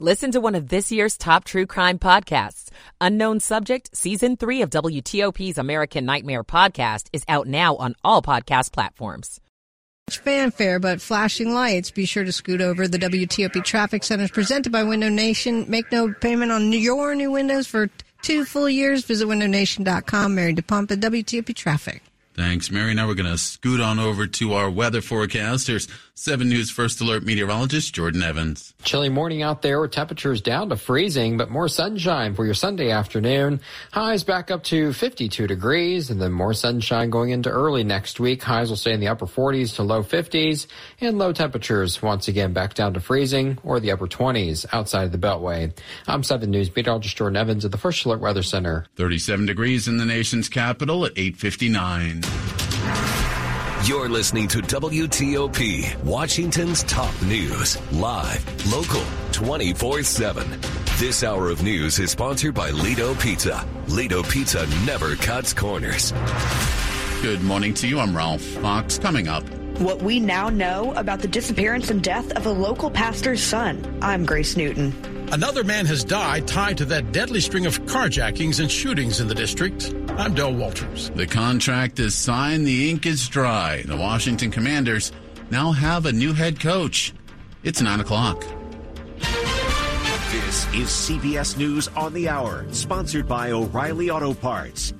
Listen to one of this year's top true crime podcasts. Unknown Subject, Season 3 of WTOP's American Nightmare podcast is out now on all podcast platforms. Fanfare, but flashing lights. Be sure to scoot over. The WTOP Traffic Center is presented by Window Nation. Make no payment on your new windows for two full years. Visit windownation.com. Mary DePompa, WTOP Traffic. Thanks, Mary. Now we're going to scoot on over to our weather forecast. Here's 7 News First Alert meteorologist Jordan Evans. Chilly morning out there with temperatures down to freezing, but more sunshine for your Sunday afternoon. Highs back up to 52 degrees, and then more sunshine going into early next week. Highs will stay in the upper 40s to low 50s, and low temperatures once again back down to freezing or the upper 20s outside of the Beltway. I'm 7 News meteorologist Jordan Evans at the First Alert Weather Center. 37 degrees in the nation's capital at 859. You're listening to WTOP, Washington's top news, live, local, 24 7. This hour of news is sponsored by Lido Pizza. Lido Pizza never cuts corners. Good morning to you. I'm Ralph Fox. Coming up. What we now know about the disappearance and death of a local pastor's son. I'm Grace Newton. Another man has died tied to that deadly string of carjackings and shootings in the district. I'm Del Walters. The contract is signed, the ink is dry. The Washington Commanders now have a new head coach. It's 9 o'clock. This is CBS News on the Hour, sponsored by O'Reilly Auto Parts.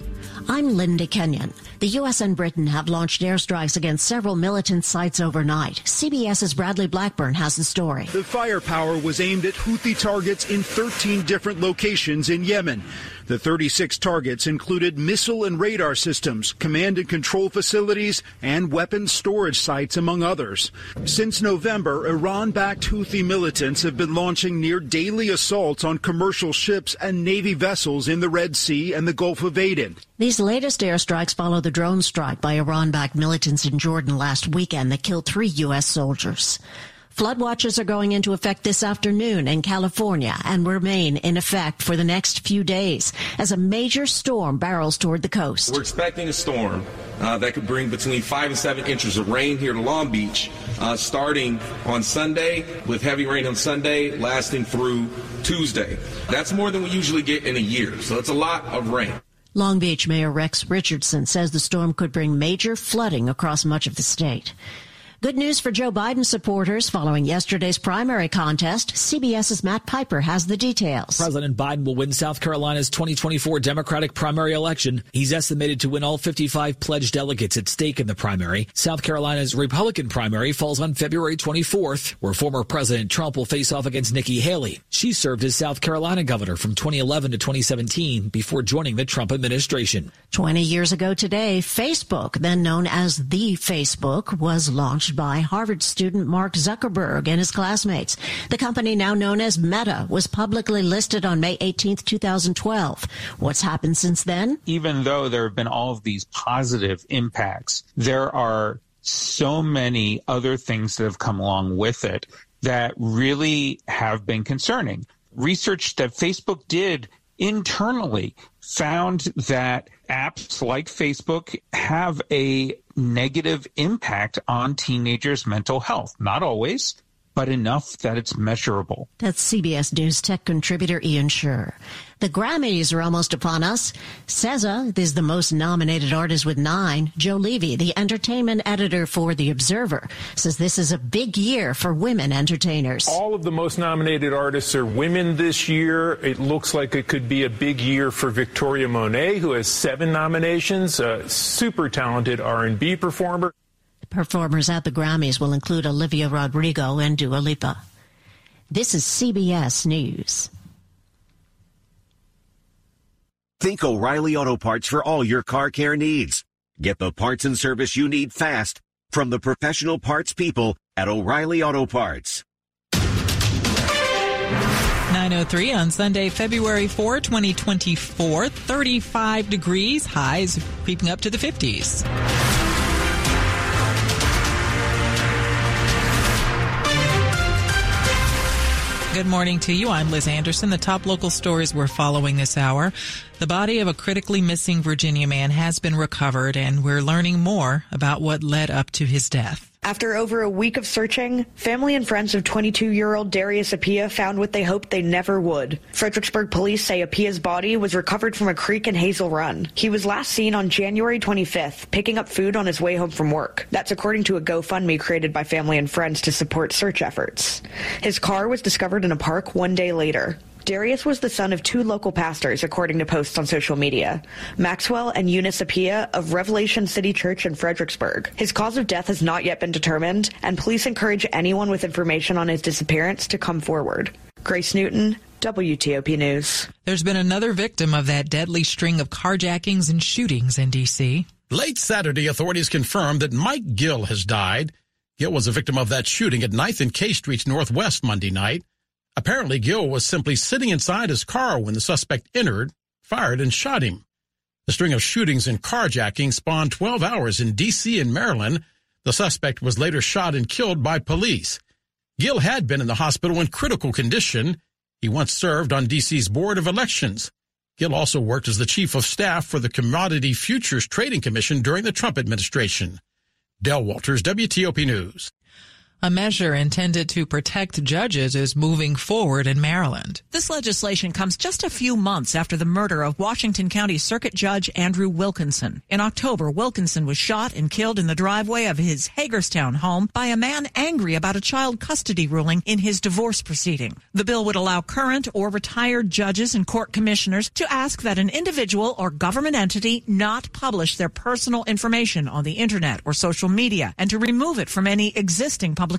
I'm Linda Kenyon. The U.S. and Britain have launched airstrikes against several militant sites overnight. CBS's Bradley Blackburn has the story. The firepower was aimed at Houthi targets in 13 different locations in Yemen. The 36 targets included missile and radar systems, command and control facilities, and weapons storage sites, among others. Since November, Iran backed Houthi militants have been launching near daily assaults on commercial ships and Navy vessels in the Red Sea and the Gulf of Aden. These latest airstrikes follow the drone strike by Iran backed militants in Jordan last weekend that killed three U.S. soldiers. Flood watches are going into effect this afternoon in California and remain in effect for the next few days as a major storm barrels toward the coast. We're expecting a storm uh, that could bring between five and seven inches of rain here to Long Beach, uh, starting on Sunday with heavy rain on Sunday, lasting through Tuesday. That's more than we usually get in a year, so it's a lot of rain. Long Beach Mayor Rex Richardson says the storm could bring major flooding across much of the state. Good news for Joe Biden supporters following yesterday's primary contest. CBS's Matt Piper has the details. President Biden will win South Carolina's 2024 Democratic primary election. He's estimated to win all 55 pledged delegates at stake in the primary. South Carolina's Republican primary falls on February 24th, where former President Trump will face off against Nikki Haley. She served as South Carolina governor from 2011 to 2017 before joining the Trump administration. 20 years ago today, Facebook, then known as the Facebook, was launched by Harvard student Mark Zuckerberg and his classmates. The company now known as Meta was publicly listed on May 18, 2012. What's happened since then? Even though there have been all of these positive impacts, there are so many other things that have come along with it that really have been concerning. Research that Facebook did internally found that apps like Facebook have a negative impact on teenagers' mental health. Not always, but enough that it's measurable. That's CBS News tech contributor Ian Sherr. The Grammys are almost upon us. SZA is the most nominated artist with nine. Joe Levy, the entertainment editor for The Observer, says this is a big year for women entertainers. All of the most nominated artists are women this year. It looks like it could be a big year for Victoria Monet, who has seven nominations, a super talented R&B performer. Performers at the Grammys will include Olivia Rodrigo and Dua Lipa. This is CBS News. Think O'Reilly Auto Parts for all your car care needs. Get the parts and service you need fast from the professional parts people at O'Reilly Auto Parts. 903 on Sunday, February 4, 2024. 35 degrees, highs creeping up to the 50s. Good morning to you. I'm Liz Anderson. The top local stories we're following this hour. The body of a critically missing Virginia man has been recovered, and we're learning more about what led up to his death. After over a week of searching, family and friends of 22-year-old Darius Apia found what they hoped they never would. Fredericksburg police say Apia's body was recovered from a creek in Hazel Run. He was last seen on January 25th, picking up food on his way home from work. That's according to a GoFundMe created by family and friends to support search efforts. His car was discovered in a park one day later. Darius was the son of two local pastors, according to posts on social media, Maxwell and Eunice Apia of Revelation City Church in Fredericksburg. His cause of death has not yet been determined, and police encourage anyone with information on his disappearance to come forward. Grace Newton, WTOP News. There's been another victim of that deadly string of carjackings and shootings in D.C. Late Saturday, authorities confirmed that Mike Gill has died. Gill was a victim of that shooting at 9th and K Streets Northwest Monday night. Apparently, Gill was simply sitting inside his car when the suspect entered, fired, and shot him. The string of shootings and carjacking spawned 12 hours in D.C. and Maryland. The suspect was later shot and killed by police. Gill had been in the hospital in critical condition. He once served on D.C.'s Board of Elections. Gill also worked as the chief of staff for the Commodity Futures Trading Commission during the Trump administration. Del Walters, WTOP News. A measure intended to protect judges is moving forward in Maryland. This legislation comes just a few months after the murder of Washington County Circuit Judge Andrew Wilkinson. In October, Wilkinson was shot and killed in the driveway of his Hagerstown home by a man angry about a child custody ruling in his divorce proceeding. The bill would allow current or retired judges and court commissioners to ask that an individual or government entity not publish their personal information on the internet or social media and to remove it from any existing public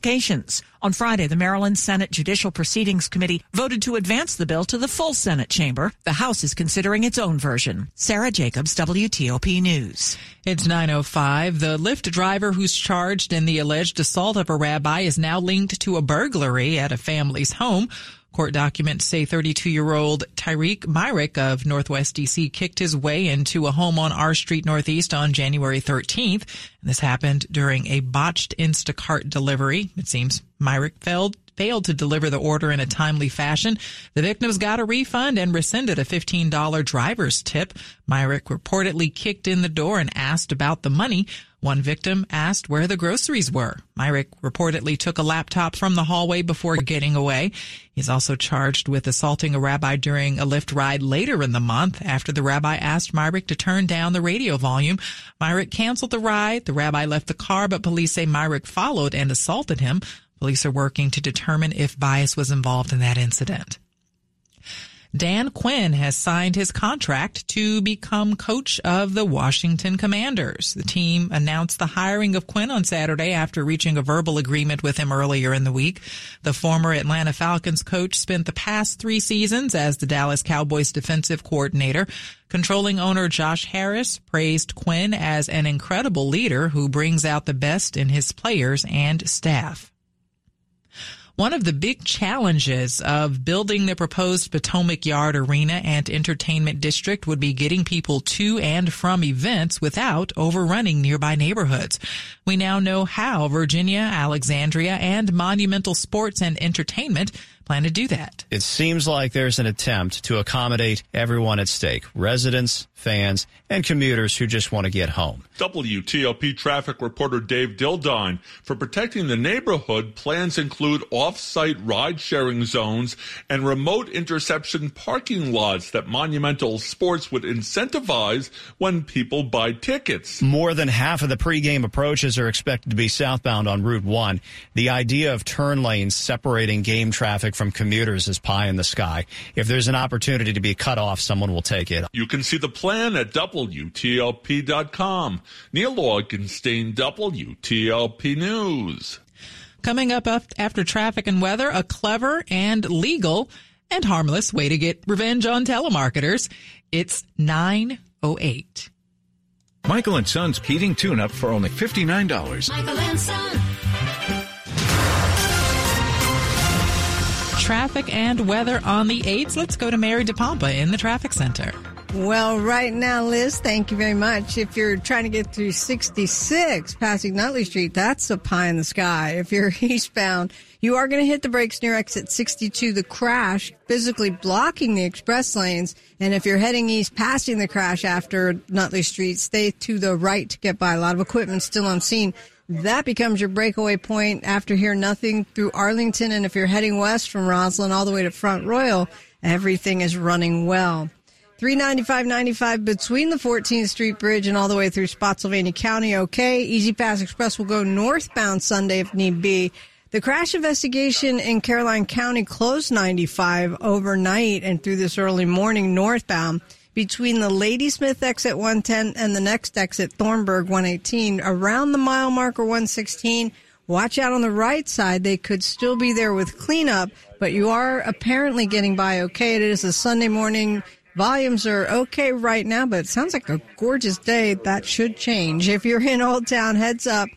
On Friday, the Maryland Senate Judicial Proceedings Committee voted to advance the bill to the full Senate chamber. The House is considering its own version. Sarah Jacobs, WTOP News. It's 905. The Lyft driver who's charged in the alleged assault of a rabbi is now linked to a burglary at a family's home. Court documents say 32 year old Tyreek Myrick of Northwest DC kicked his way into a home on R Street Northeast on January 13th. And this happened during a botched Instacart delivery. It seems Myrick failed failed to deliver the order in a timely fashion. The victims got a refund and rescinded a $15 driver's tip. Myrick reportedly kicked in the door and asked about the money. One victim asked where the groceries were. Myrick reportedly took a laptop from the hallway before getting away. He's also charged with assaulting a rabbi during a Lyft ride later in the month after the rabbi asked Myrick to turn down the radio volume. Myrick canceled the ride. The rabbi left the car, but police say Myrick followed and assaulted him. Police are working to determine if bias was involved in that incident. Dan Quinn has signed his contract to become coach of the Washington Commanders. The team announced the hiring of Quinn on Saturday after reaching a verbal agreement with him earlier in the week. The former Atlanta Falcons coach spent the past three seasons as the Dallas Cowboys defensive coordinator. Controlling owner Josh Harris praised Quinn as an incredible leader who brings out the best in his players and staff. One of the big challenges of building the proposed Potomac Yard Arena and Entertainment District would be getting people to and from events without overrunning nearby neighborhoods. We now know how Virginia, Alexandria, and Monumental Sports and Entertainment plan to do that. It seems like there's an attempt to accommodate everyone at stake residents, fans, and commuters who just want to get home. WTOP traffic reporter Dave Dildine. For protecting the neighborhood, plans include off site ride sharing zones and remote interception parking lots that Monumental Sports would incentivize when people buy tickets. More than half of the pregame approaches are expected to be southbound on Route 1. The idea of turn lanes separating game traffic from commuters is pie in the sky. If there's an opportunity to be cut off, someone will take it. You can see the plan at WTOP.com. Neil Augenstein, WTLP News. Coming up after traffic and weather, a clever and legal and harmless way to get revenge on telemarketers. It's 908. Michael and Son's heating tune-up for only $59. Michael and Son. Traffic and weather on the 8th. Let's go to Mary DePompa in the traffic center. Well, right now, Liz, thank you very much. If you're trying to get through 66 passing Nutley Street, that's a pie in the sky. If you're eastbound, you are going to hit the brakes near exit 62. The crash physically blocking the express lanes. And if you're heading east, passing the crash after Nutley Street, stay to the right to get by. A lot of equipment still on scene. That becomes your breakaway point after here nothing through Arlington. And if you're heading west from Rosslyn all the way to Front Royal, everything is running well. 395.95 between the 14th Street Bridge and all the way through Spotsylvania County. Okay. E-ZPass Express will go northbound Sunday if need be. The crash investigation in Caroline County closed 95 overnight and through this early morning northbound between the Ladysmith exit 110 and the next exit Thornburg 118 around the mile marker 116. Watch out on the right side. They could still be there with cleanup, but you are apparently getting by okay. It is a Sunday morning. Volumes are okay right now, but it sounds like a gorgeous day. That should change. If you're in Old Town, heads up.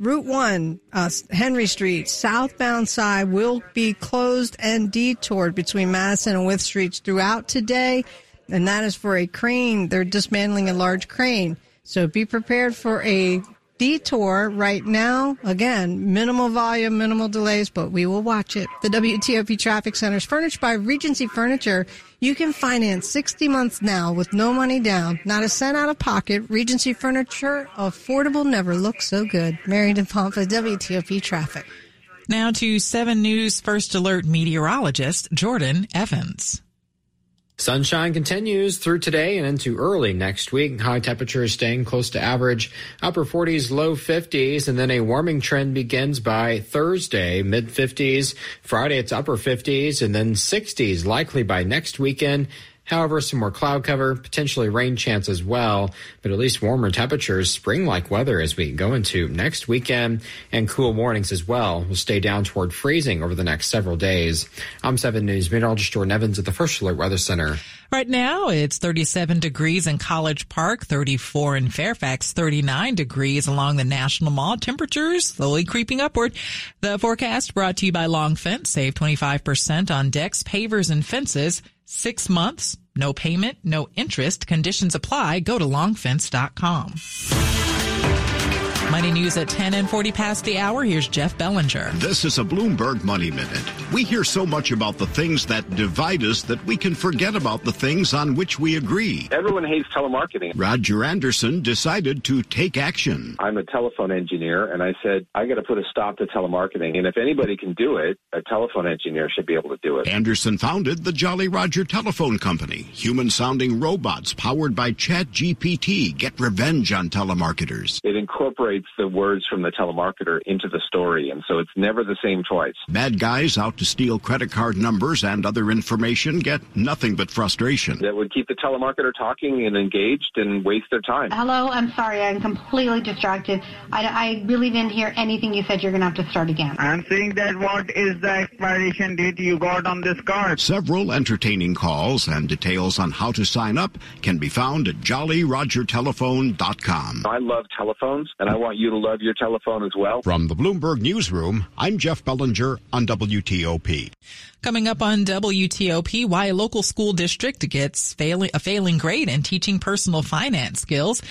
Route 1, uh, Henry Street, southbound side will be closed and detoured between Madison and Wythe Streets throughout today and that is for a crane. They're dismantling a large crane. So be prepared for a detour right now. Again, minimal volume, minimal delays, but we will watch it. The WTOP Traffic Center is furnished by Regency Furniture. You can finance 60 months now with no money down, not a cent out of pocket. Regency Furniture, affordable, never looks so good. Mary DePompa, WTOP Traffic. Now to 7 News First Alert meteorologist Jordan Evans. Sunshine continues through today and into early next week. High temperatures staying close to average, upper 40s, low 50s, and then a warming trend begins by Thursday, mid 50s. Friday, it's upper 50s and then 60s, likely by next weekend. However, some more cloud cover, potentially rain chance as well, but at least warmer temperatures, spring like weather as we go into next weekend, and cool mornings as well will stay down toward freezing over the next several days. I'm 7 News meteorologist Jordan Evans at the First Alert Weather Center. Right now, it's 37 degrees in College Park, 34 in Fairfax, 39 degrees along the National Mall. Temperatures slowly creeping upward. The forecast brought to you by Long Fence. Save 25% on decks, pavers, and fences. Six months, no payment, no interest. Conditions apply. Go to longfence.com. Money news at 10 and 40 past the hour. Here's Jeff Bellinger. This is a Bloomberg Money Minute. We hear so much about the things that divide us that we can forget about the things on which we agree. Everyone hates telemarketing. Roger Anderson decided to take action. I'm a telephone engineer, and I said, I got to put a stop to telemarketing. And if anybody can do it, a telephone engineer should be able to do it. Anderson founded the Jolly Roger Telephone Company, human sounding robots powered by ChatGPT. Get revenge on telemarketers. It incorporates the words from the telemarketer into the story, and so it's never the same twice. Bad guys out to steal credit card numbers and other information get nothing but frustration. That would keep the telemarketer talking and engaged and waste their time. Hello, I'm sorry, I'm completely distracted. I, I really didn't hear anything you said. You're going to have to start again. I'm saying that what is the expiration date you got on this card? Several entertaining calls and details on how to sign up can be found at jollyrogertelephone.com. I love telephones, and I want you to love your telephone as well. From the Bloomberg Newsroom, I'm Jeff Bellinger on WTOP. Coming up on WTOP, why a local school district gets failing, a failing grade in teaching personal finance skills.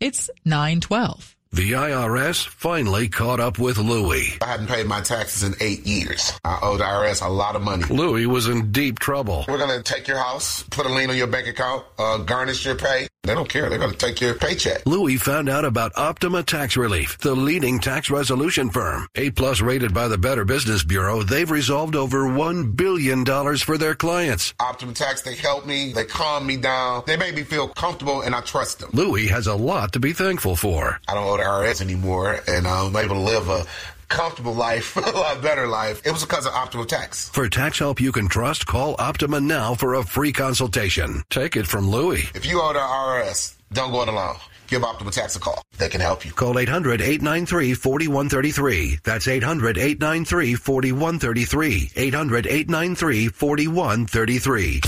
It's 912. The IRS finally caught up with Louie. I hadn't paid my taxes in eight years. I owed the IRS a lot of money. Louie was in deep trouble. We're going to take your house, put a lien on your bank account, uh, garnish your pay. They don't care. They're going to take your paycheck. Louie found out about Optima Tax Relief, the leading tax resolution firm. A plus rated by the Better Business Bureau, they've resolved over $1 billion for their clients. Optima Tax, they help me. They calm me down. They make me feel comfortable and I trust them. Louie has a lot to be thankful for. I don't owe the IRS anymore and I'm able to live a comfortable life, a lot better life. It was because of Optima Tax. For tax help you can trust, call Optima now for a free consultation. Take it from Louie. If you owe the IRS, don't go it alone. Give Optima Tax a call. They can help you. Call 800 893 4133. That's 800 893 4133. 800 893 4133.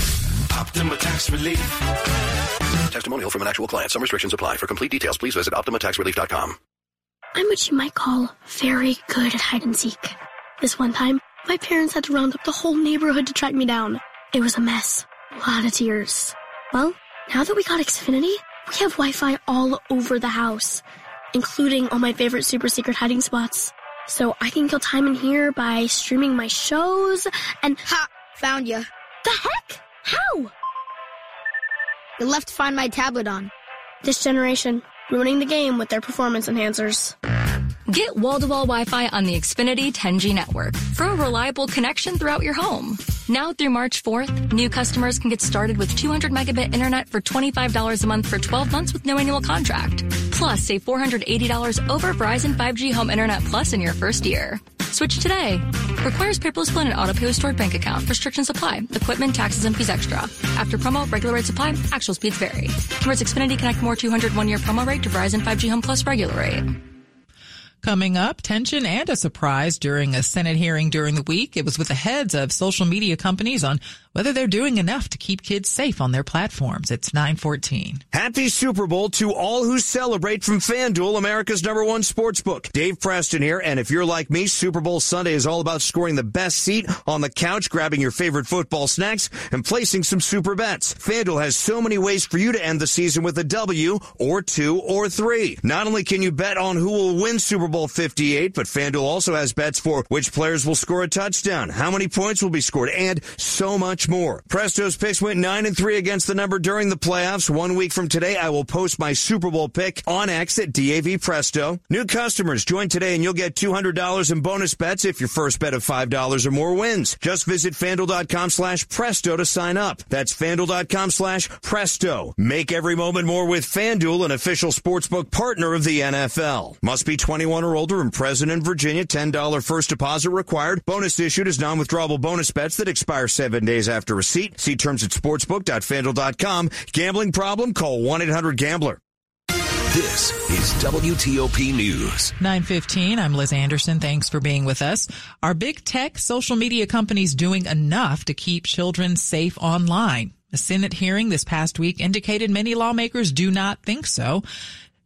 Optima Tax Relief. Testimonial from an actual client. Some restrictions apply. For complete details, please visit OptimaTaxRelief.com. I'm what you might call very good at hide and seek. This one time, my parents had to round up the whole neighborhood to track me down. It was a mess. A lot of tears. Well, now that we got Xfinity, we have Wi-Fi all over the house, including all my favorite super secret hiding spots. So I can kill time in here by streaming my shows and ha, found you. The heck? How? You left Find My tablet on. This generation, ruining the game with their performance enhancers. Get wall-to-wall Wi-Fi on the Xfinity 10G network for a reliable connection throughout your home. Now through March 4th, new customers can get started with 200 megabit internet for $25 a month for 12 months with no annual contract. Plus, save $480 over Verizon 5G Home Internet Plus in your first year. Switch today. Requires paperless plan and auto pay with stored bank account. Restrictions apply. Equipment, taxes, and fees extra. After promo, regular rate supply. Actual speeds vary. Converts Xfinity Connect More 200 one year promo rate to Verizon 5G Home Plus regular rate. Coming up, tension and a surprise during a Senate hearing during the week. It was with the heads of social media companies on whether they're doing enough to keep kids safe on their platforms. It's 914. Happy Super Bowl to all who celebrate from FanDuel, America's number one sports book. Dave Preston here. And if you're like me, Super Bowl Sunday is all about scoring the best seat on the couch, grabbing your favorite football snacks, and placing some super bets. FanDuel has so many ways for you to end the season with a W or two or three. Not only can you bet on who will win Super Bowl 58, but FanDuel also has bets for which players will score a touchdown, how many points will be scored, and so much more. Presto's picks went 9 and 3 against the number during the playoffs. One week from today, I will post my Super Bowl pick on X at DAV Presto. New customers join today and you'll get $200 in bonus bets if your first bet of $5 or more wins. Just visit fanduel.com slash presto to sign up. That's fanduel.com slash presto. Make every moment more with FanDuel, an official sportsbook partner of the NFL. Must be 21 or older and present in Virginia. $10 first deposit required. Bonus issued as non-withdrawable bonus bets that expire seven days after receipt. See terms at sportsbook.fanduel.com. Gambling problem? Call 1-800-GAMBLER. This is WTOP News. 915, I'm Liz Anderson. Thanks for being with us. Are big tech social media companies doing enough to keep children safe online? A Senate hearing this past week indicated many lawmakers do not think so.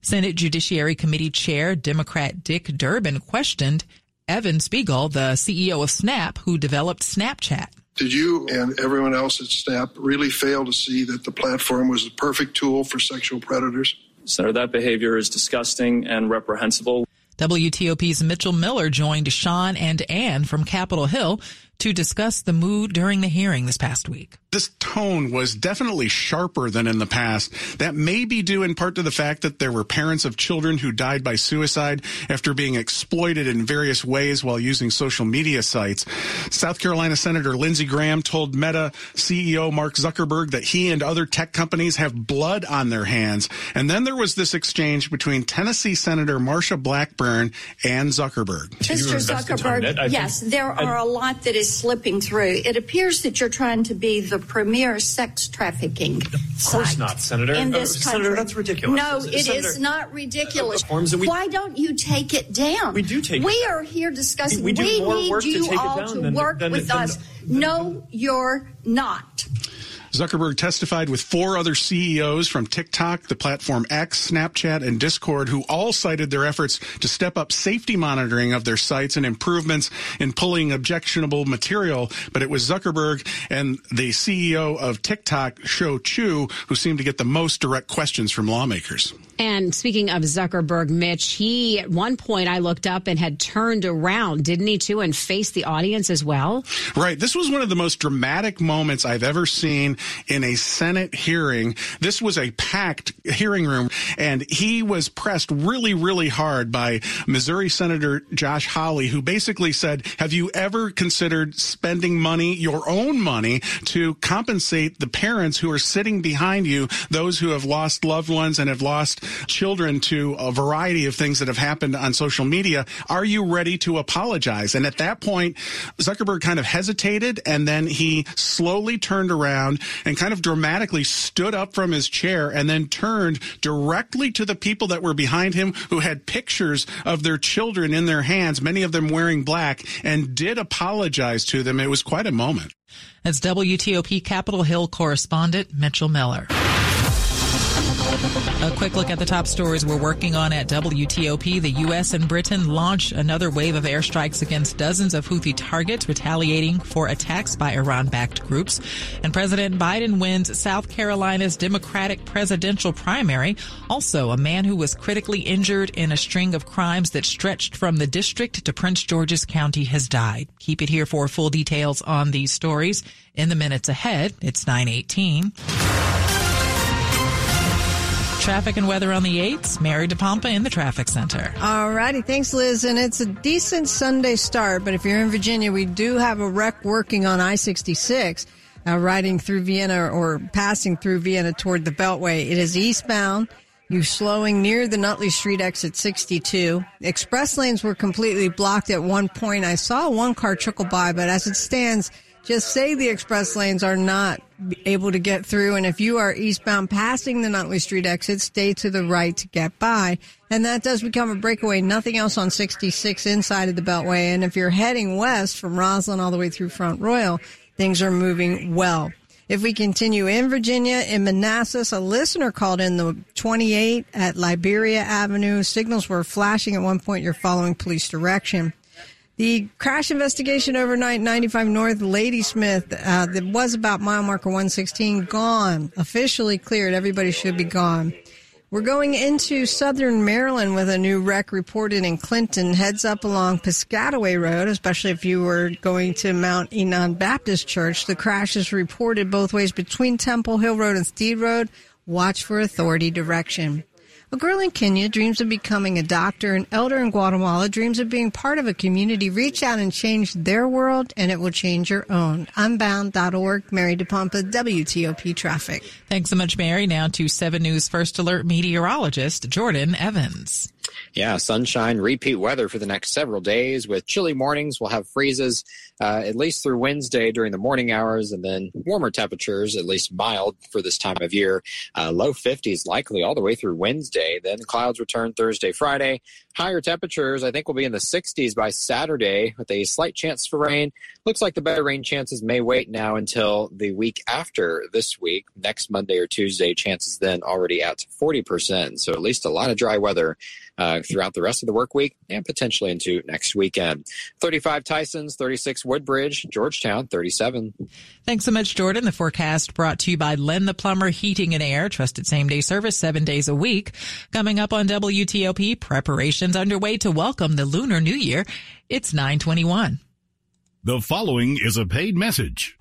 Senate Judiciary Committee Chair Democrat Dick Durbin questioned Evan Spiegel, the CEO of Snap, who developed Snapchat. Did you and everyone else at Snap really fail to see that the platform was the perfect tool for sexual predators? Senator, that behavior is disgusting and reprehensible. WTOP's Mitchell Miller joined Sean and Ann from Capitol Hill to discuss the mood during the hearing this past week. This tone was definitely sharper than in the past. That may be due in part to the fact that there were parents of children who died by suicide after being exploited in various ways while using social media sites. South Carolina Senator Lindsey Graham told Meta CEO Mark Zuckerberg that he and other tech companies have blood on their hands. And then there was this exchange between Tennessee Senator Marsha Blackburn and Zuckerberg. Mr. Zuckerberg, yes, there are a lot that is slipping through. It appears that you're trying to be the premier sex trafficking Of course not, Senator. In Uh, this Senator, that's ridiculous. No, it is Senator, not ridiculous. Forms we- Why don't you take it down? We do take it We are here discussing. We- we more need you all down to than- work than- with than- us. no, you're not. Zuckerberg testified with four other CEOs from TikTok, the platform X, Snapchat, and Discord, who all cited their efforts to step up safety monitoring of their sites and improvements in pulling objectionable material. But it was Zuckerberg and the CEO of TikTok, Shou Chew, who seemed to get the most direct questions from lawmakers. And speaking of Zuckerberg, Mitch, he at one point I looked up and had turned around, didn't he, too, and faced the audience as well? Right. This was one of the most dramatic moments I've ever seen in a Senate hearing. This was a packed hearing room, and he was pressed really, really hard by Missouri Senator Josh Hawley, who basically said, Have you ever considered spending money, your own money, to compensate the parents who are sitting behind you, those who have lost loved ones and have lost children to a variety of things that have happened on social media? Are you ready to apologize? And at that point, Zuckerberg kind of hesitated and then he slowly turned around and kind of dramatically stood up from his chair and then turned directly to the people that were behind him who had pictures of their children in their hands, many of them wearing black, and did apologize to them. It was quite a moment. That's WTOP Capitol Hill correspondent Mitchell Miller. A quick look at the top stories we're working on at WTOP. The U.S. and Britain launch another wave of airstrikes against dozens of Houthi targets, retaliating for attacks by Iran backed groups. And President Biden wins South Carolina's Democratic presidential primary. Also, a man who was critically injured in a string of crimes that stretched from the district to Prince George's County has died. Keep it here for full details on these stories in the minutes ahead. It's 918. Traffic and weather on the 8th. Mary DePompa in the traffic center. All righty. Thanks, Liz. And it's a decent Sunday start, but if you're in Virginia, we do have a wreck working on I 66, uh, riding through Vienna or passing through Vienna toward the Beltway. It is eastbound. You're slowing near the Nutley Street exit 62. Express lanes were completely blocked at one point. I saw one car trickle by, but as it stands, just say the express lanes are not able to get through. And if you are eastbound passing the Nutley Street exit, stay to the right to get by. And that does become a breakaway. Nothing else on 66 inside of the Beltway. And if you're heading west from Rosslyn all the way through Front Royal, things are moving well. If we continue in Virginia, in Manassas, a listener called in the 28 at Liberia Avenue. Signals were flashing at one point. You're following police direction. The crash investigation overnight, 95 North Ladysmith, uh, that was about mile marker 116, gone. Officially cleared. Everybody should be gone. We're going into southern Maryland with a new wreck reported in Clinton. Heads up along Piscataway Road, especially if you were going to Mount Enon Baptist Church. The crash is reported both ways between Temple Hill Road and Steed Road. Watch for authority direction. A girl in Kenya dreams of becoming a doctor. An elder in Guatemala dreams of being part of a community. Reach out and change their world, and it will change your own. Unbound.org. Mary DePompa, WTOP Traffic. Thanks so much, Mary. Now to 7 News First Alert meteorologist Jordan Evans. Yeah, sunshine, repeat weather for the next several days with chilly mornings. We'll have freezes uh, at least through Wednesday during the morning hours, and then warmer temperatures, at least mild for this time of year. Uh, low 50s likely all the way through Wednesday. Then clouds return Thursday, Friday. Higher temperatures, I think, will be in the 60s by Saturday with a slight chance for rain. Looks like the better rain chances may wait now until the week after this week. Next Monday or Tuesday, chances then already at 40%. So at least a lot of dry weather uh, throughout the rest of the work week and potentially into next weekend. 35 Tysons, 36 Woodbridge, Georgetown, 37. Thanks so much, Jordan. The forecast brought to you by Len the Plumber Heating and Air, trusted same day service seven days a week. Coming up on WTOP, preparations underway to welcome the Lunar New Year. It's 921. The following is a paid message.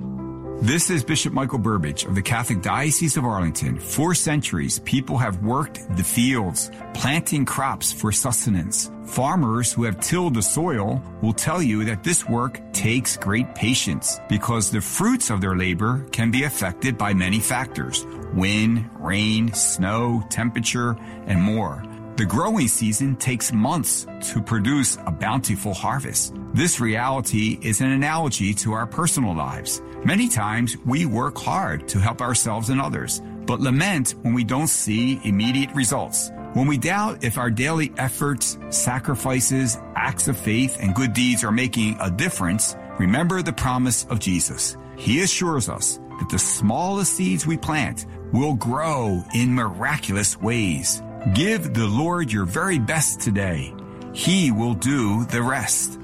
This is Bishop Michael Burbidge of the Catholic Diocese of Arlington. For centuries, people have worked the fields, planting crops for sustenance. Farmers who have tilled the soil will tell you that this work takes great patience because the fruits of their labor can be affected by many factors wind, rain, snow, temperature, and more. The growing season takes months to produce a bountiful harvest. This reality is an analogy to our personal lives. Many times we work hard to help ourselves and others, but lament when we don't see immediate results. When we doubt if our daily efforts, sacrifices, acts of faith, and good deeds are making a difference, remember the promise of Jesus. He assures us that the smallest seeds we plant will grow in miraculous ways. Give the Lord your very best today. He will do the rest.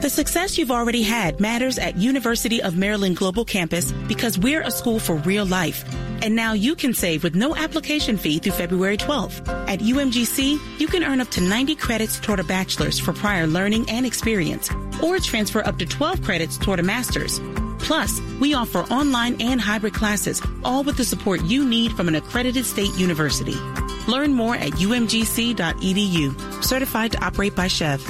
The success you've already had matters at University of Maryland Global Campus because we're a school for real life. And now you can save with no application fee through February 12th. At UMGC, you can earn up to 90 credits toward a bachelor's for prior learning and experience, or transfer up to 12 credits toward a master's. Plus, we offer online and hybrid classes, all with the support you need from an accredited state university. Learn more at umgc.edu. Certified to operate by SCHEV.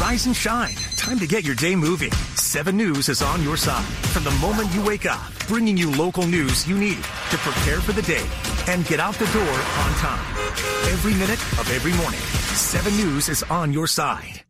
Rise and shine. Time to get your day moving. 7 News is on your side from the moment you wake up, bringing you local news you need to prepare for the day and get out the door on time. Every minute of every morning, 7 News is on your side.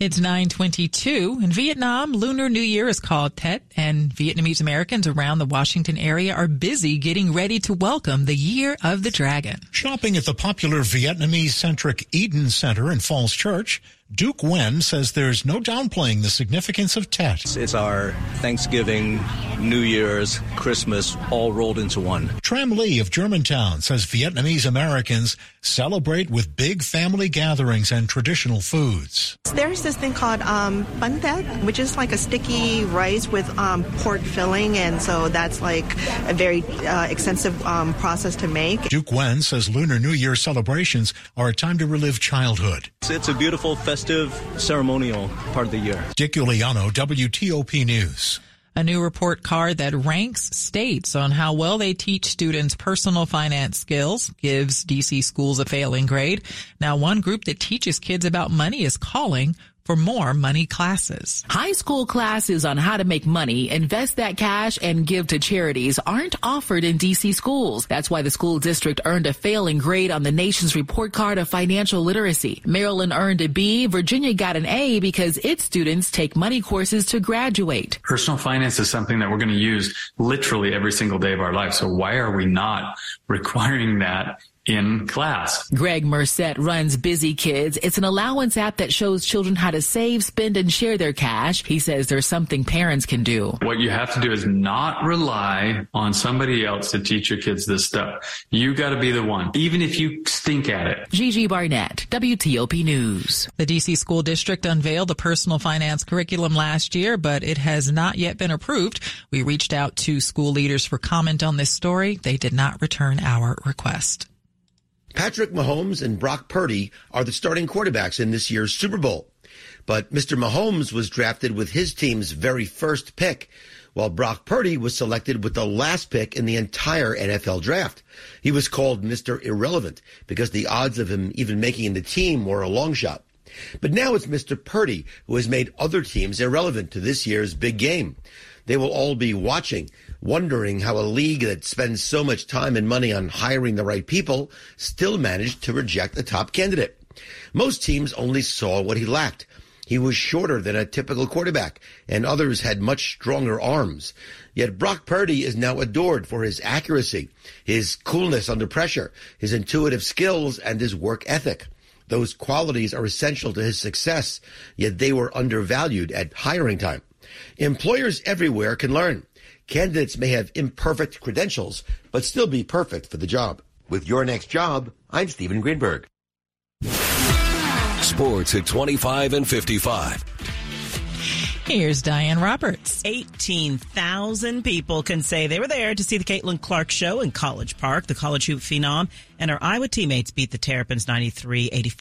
It's 922. In Vietnam, Lunar New Year is called Tet, and Vietnamese Americans around the Washington area are busy getting ready to welcome the Year of the Dragon. Shopping at the popular Vietnamese-centric Eden Center in Falls Church, Duke Wen says there's no downplaying the significance of Tet. It's our Thanksgiving, New Year's, Christmas, all rolled into one. Tram Lee of Germantown says Vietnamese Americans celebrate with big family gatherings and traditional foods. There's this thing called um, bun tet, which is like a sticky rice with um, pork filling, and so that's like a very uh, extensive um, process to make. Duke Wen says Lunar New Year celebrations are a time to relive childhood. It's a beautiful festive ceremonial part of the year. Dick Uliano, WTOP News. A new report card that ranks states on how well they teach students personal finance skills gives DC schools a failing grade. Now, one group that teaches kids about money is calling for more money classes. High school classes on how to make money, invest that cash, and give to charities aren't offered in DC schools. That's why the school district earned a failing grade on the nation's report card of financial literacy. Maryland earned a B, Virginia got an A because its students take money courses to graduate. Personal finance is something that we're going to use literally every single day of our life. So why are we not requiring that in class. Gregg Murset runs Busy Kids. It's an allowance app that shows children how to save, spend, and share their cash. He says there's something parents can do. What you have to do is not rely on somebody else to teach your kids this stuff. You got to be the one, even if you stink at it. Gigi Barnett, WTOP News. The DC School District unveiled a personal finance curriculum last year, but it has not yet been approved. We reached out to school leaders for comment on this story. They did not return our request. Patrick Mahomes and Brock Purdy are the starting quarterbacks in this year's Super Bowl. But Mr. Mahomes was drafted with his team's very first pick, while Brock Purdy was selected with the last pick in the entire NFL draft. He was called Mr. Irrelevant because the odds of him even making the team were a long shot. But now it's Mr. Purdy who has made other teams irrelevant to this year's big game. They will all be watching wondering how a league that spends so much time and money on hiring the right people still managed to reject a top candidate. Most teams only saw what he lacked. He was shorter than a typical quarterback, and others had much stronger arms. Yet Brock Purdy is now adored for his accuracy, his coolness under pressure, his intuitive skills, and his work ethic. Those qualities are essential to his success, yet they were undervalued at hiring time. Employers everywhere can learn. Candidates may have imperfect credentials, but still be perfect for the job. With your next job, I'm Stephen Greenberg. Sports at 25 and 55. Here's Diane Roberts. 18,000 people can say they were there to see the Caitlin Clark show in College Park. The college hoop phenom and her Iowa teammates beat the Terrapins 93 84.